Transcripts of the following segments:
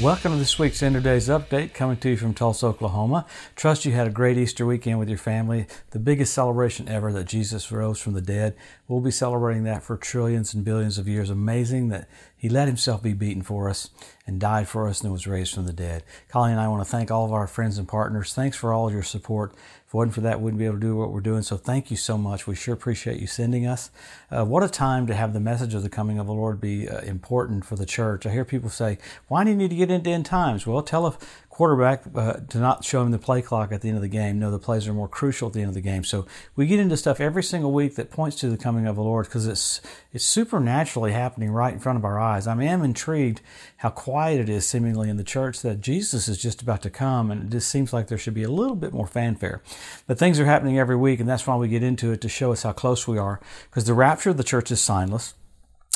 Welcome to this week's End of Days Update, coming to you from Tulsa, Oklahoma. Trust you had a great Easter weekend with your family, the biggest celebration ever that Jesus rose from the dead. We'll be celebrating that for trillions and billions of years. Amazing that He let Himself be beaten for us and died for us and was raised from the dead. Colleen and I want to thank all of our friends and partners. Thanks for all your support. If it wasn't for that, we wouldn't be able to do what we're doing. So thank you so much. We sure appreciate you sending us. Uh, what a time to have the message of the coming of the Lord be uh, important for the church. I hear people say, why do you need to get into end times? Well, tell a quarterback uh, to not show him the play clock at the end of the game. No, the plays are more crucial at the end of the game. So we get into stuff every single week that points to the coming of the Lord because it's it's supernaturally happening right in front of our eyes. I mean, I'm intrigued how quiet it is seemingly in the church that Jesus is just about to come, and it just seems like there should be a little bit more fanfare. But things are happening every week, and that's why we get into it to show us how close we are. Because the rapture of the church is signless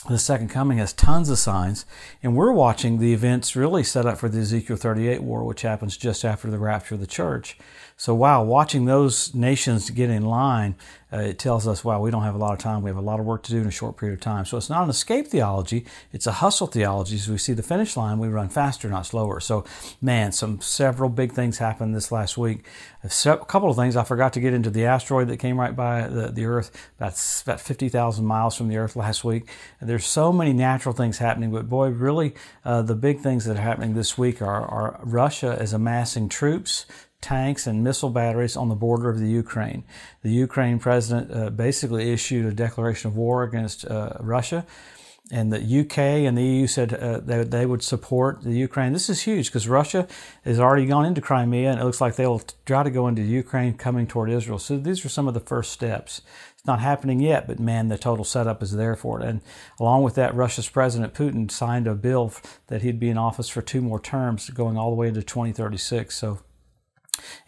the second coming has tons of signs, and we're watching the events really set up for the Ezekiel 38 war, which happens just after the rapture of the church. So, wow, watching those nations get in line, uh, it tells us, wow, we don't have a lot of time. We have a lot of work to do in a short period of time. So, it's not an escape theology, it's a hustle theology. As we see the finish line, we run faster, not slower. So, man, some several big things happened this last week. A couple of things I forgot to get into the asteroid that came right by the, the Earth, that's about 50,000 miles from the Earth last week. There's so many natural things happening, but boy, really, uh, the big things that are happening this week are, are Russia is amassing troops tanks and missile batteries on the border of the Ukraine. The Ukraine president uh, basically issued a declaration of war against uh, Russia. And the UK and the EU said uh, they, they would support the Ukraine. This is huge because Russia has already gone into Crimea, and it looks like they will try to go into Ukraine coming toward Israel. So these are some of the first steps. It's not happening yet, but man, the total setup is there for it. And along with that, Russia's President Putin signed a bill that he'd be in office for two more terms, going all the way into 2036. So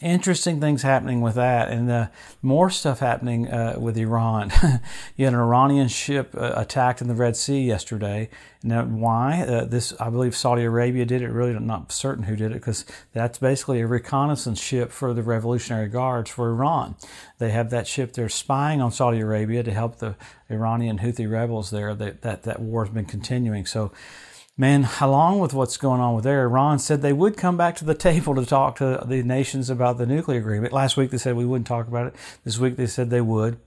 interesting things happening with that, and uh, more stuff happening uh, with Iran. you had an Iranian ship uh, attacked in the Red Sea yesterday. Now, why? Uh, this, I believe, Saudi Arabia did it. Really, I'm not certain who did it because that's basically a reconnaissance ship for the Revolutionary Guards for Iran. They have that ship there spying on Saudi Arabia to help the Iranian Houthi rebels there. That that, that war has been continuing. So man, along with what's going on with there, Iran said they would come back to the table to talk to the nations about the nuclear agreement. Last week they said we wouldn't talk about it. This week they said they would.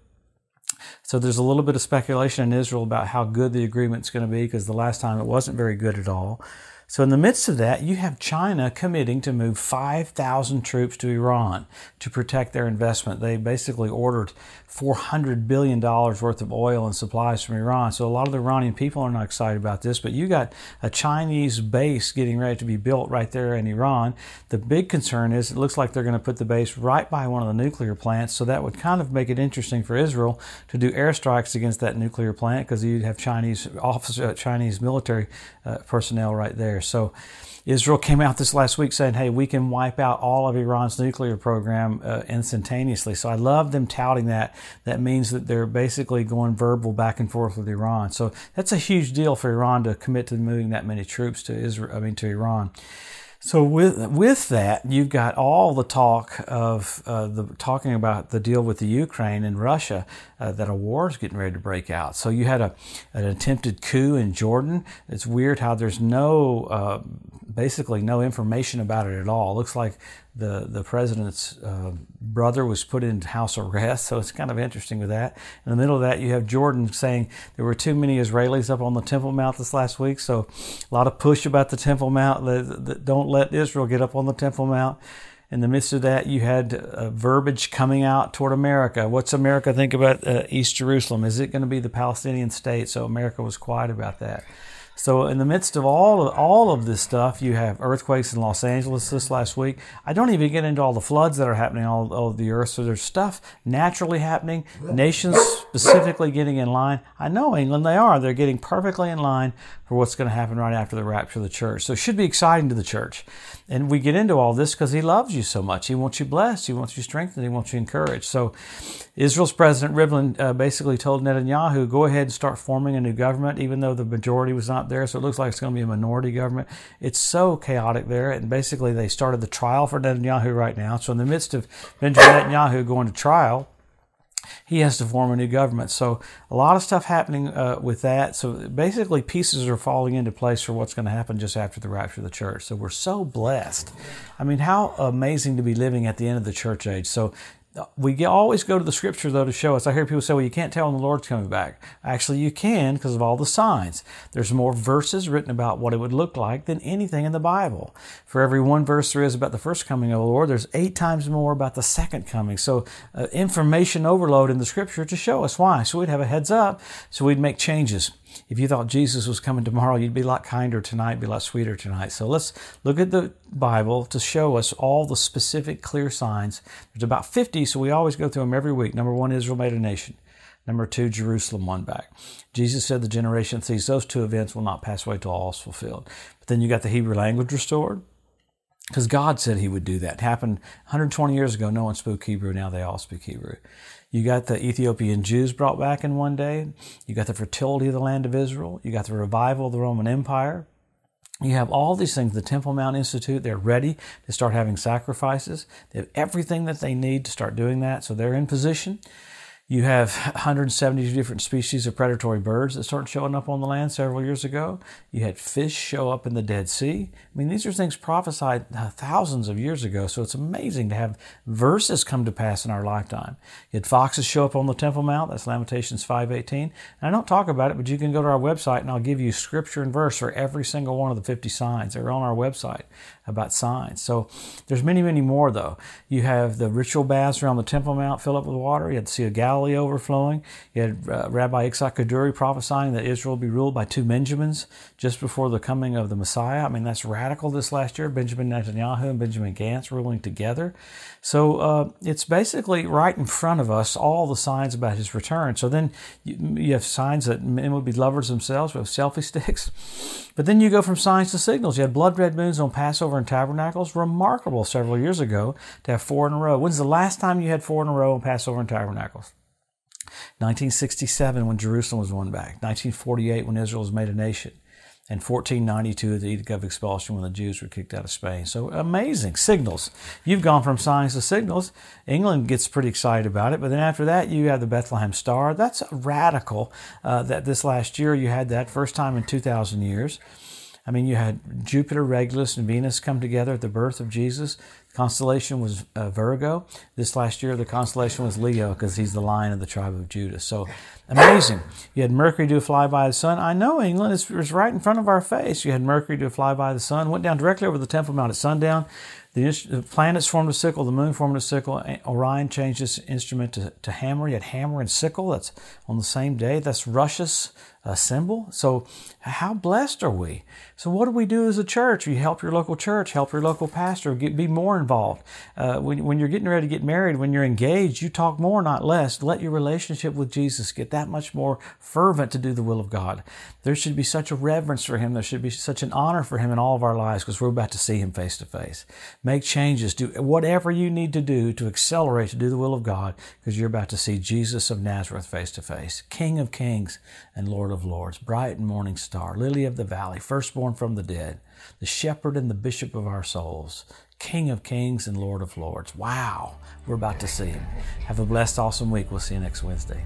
So there's a little bit of speculation in Israel about how good the agreement's going to be because the last time it wasn't very good at all. So, in the midst of that, you have China committing to move 5,000 troops to Iran to protect their investment. They basically ordered $400 billion worth of oil and supplies from Iran. So, a lot of the Iranian people are not excited about this, but you got a Chinese base getting ready to be built right there in Iran. The big concern is it looks like they're going to put the base right by one of the nuclear plants. So, that would kind of make it interesting for Israel to do airstrikes against that nuclear plant because you'd have Chinese officer, Chinese military uh, personnel right there So Israel came out this last week saying, hey, we can wipe out all of Iran's nuclear program uh, instantaneously. So I love them touting that. That means that they're basically going verbal back and forth with Iran. So that's a huge deal for Iran to commit to moving that many troops to Israel, I mean, to Iran. So with with that, you've got all the talk of uh, the talking about the deal with the Ukraine and Russia uh, that a war is getting ready to break out. So you had a an attempted coup in Jordan. It's weird how there's no uh, basically no information about it at all. It looks like the the president's uh, brother was put into house arrest, so it's kind of interesting with that. In the middle of that, you have Jordan saying there were too many Israelis up on the Temple Mount this last week, so a lot of push about the Temple Mount. Don't let Israel get up on the Temple Mount. In the midst of that, you had uh, verbiage coming out toward America. What's America think about uh, East Jerusalem? Is it going to be the Palestinian state? So America was quiet about that. So in the midst of all of, all of this stuff, you have earthquakes in Los Angeles this last week. I don't even get into all the floods that are happening all, all over the earth. So there's stuff naturally happening, nations specifically getting in line. I know England, they are. They're getting perfectly in line for what's going to happen right after the rapture of the church. So it should be exciting to the church. And we get into all this because he loves you so much. He wants you blessed. He wants you strengthened. He wants you encouraged. So Israel's President Rivlin uh, basically told Netanyahu, go ahead and start forming a new government, even though the majority was not there. So it looks like it's going to be a minority government. It's so chaotic there. And basically, they started the trial for Netanyahu right now. So in the midst of Benjamin Netanyahu going to trial, he has to form a new government. So a lot of stuff happening uh, with that. So basically, pieces are falling into place for what's going to happen just after the rapture of the church. So we're so blessed. I mean, how amazing to be living at the end of the church age. So we always go to the scripture though to show us. I hear people say, well, you can't tell when the Lord's coming back. Actually, you can because of all the signs. There's more verses written about what it would look like than anything in the Bible. For every one verse there is about the first coming of the Lord, there's eight times more about the second coming. So, uh, information overload in the scripture to show us why. So, we'd have a heads up so we'd make changes. If you thought Jesus was coming tomorrow, you'd be a lot kinder tonight, be a lot sweeter tonight. So let's look at the Bible to show us all the specific clear signs. There's about 50, so we always go through them every week. Number one, Israel made a nation. Number two, Jerusalem won back. Jesus said the generation sees those two events will not pass away till all is fulfilled. But then you got the Hebrew language restored because God said He would do that. It happened 120 years ago. No one spoke Hebrew. Now they all speak Hebrew. You got the Ethiopian Jews brought back in one day. You got the fertility of the land of Israel. You got the revival of the Roman Empire. You have all these things. The Temple Mount Institute, they're ready to start having sacrifices. They have everything that they need to start doing that. So they're in position. You have 170 different species of predatory birds that started showing up on the land several years ago. You had fish show up in the Dead Sea. I mean, these are things prophesied uh, thousands of years ago, so it's amazing to have verses come to pass in our lifetime. You had foxes show up on the Temple Mount. That's Lamentations 5.18. And I don't talk about it, but you can go to our website and I'll give you scripture and verse for every single one of the 50 signs. They're on our website about signs. So there's many, many more though. You have the ritual baths around the Temple Mount fill up with water. You had the Sea of Galilee overflowing. You had uh, Rabbi Yitzhak Kaduri prophesying that Israel will be ruled by two Benjamins just before the coming of the Messiah. I mean, that's radical this last year. Benjamin Netanyahu and Benjamin Gantz ruling together. So uh, it's basically right in front of us all the signs about his return. So then you, you have signs that men would be lovers themselves. We have selfie sticks. But then you go from signs to signals. You had blood red moons on Passover and Tabernacles. Remarkable several years ago to have four in a row. When's the last time you had four in a row on Passover and Tabernacles? 1967 when Jerusalem was won back. 1948 when Israel was made a nation and 1492 the Edict of Expulsion when the Jews were kicked out of Spain. So amazing signals. You've gone from signs to signals. England gets pretty excited about it, but then after that you have the Bethlehem Star. That's radical. Uh, that this last year you had that first time in 2,000 years. I mean, you had Jupiter, Regulus, and Venus come together at the birth of Jesus. The constellation was uh, Virgo. This last year, the constellation was Leo because he's the lion of the tribe of Judah. So amazing. You had Mercury do a flyby the sun. I know England is, right in front of our face. You had Mercury do a flyby the sun, went down directly over the Temple Mount at sundown. The, planets formed a sickle, the moon formed a sickle. Orion changed his instrument to, to hammer. You had hammer and sickle. That's on the same day. That's Russia's uh, symbol. So, how blessed are we? So, what do we do as a church? You help your local church, help your local pastor, get, be more involved. Uh, when, when you're getting ready to get married, when you're engaged, you talk more, not less. Let your relationship with Jesus get that much more fervent to do the will of God. There should be such a reverence for Him. There should be such an honor for Him in all of our lives because we're about to see Him face to face. Make changes. Do whatever you need to do to accelerate to do the will of God because you're about to see Jesus of Nazareth face to face, King of kings and Lord of lords, bright and morning star, lily of the valley, firstborn from the dead, the shepherd and the bishop of our souls, King of kings and Lord of lords. Wow, we're about to see him. Have a blessed, awesome week. We'll see you next Wednesday.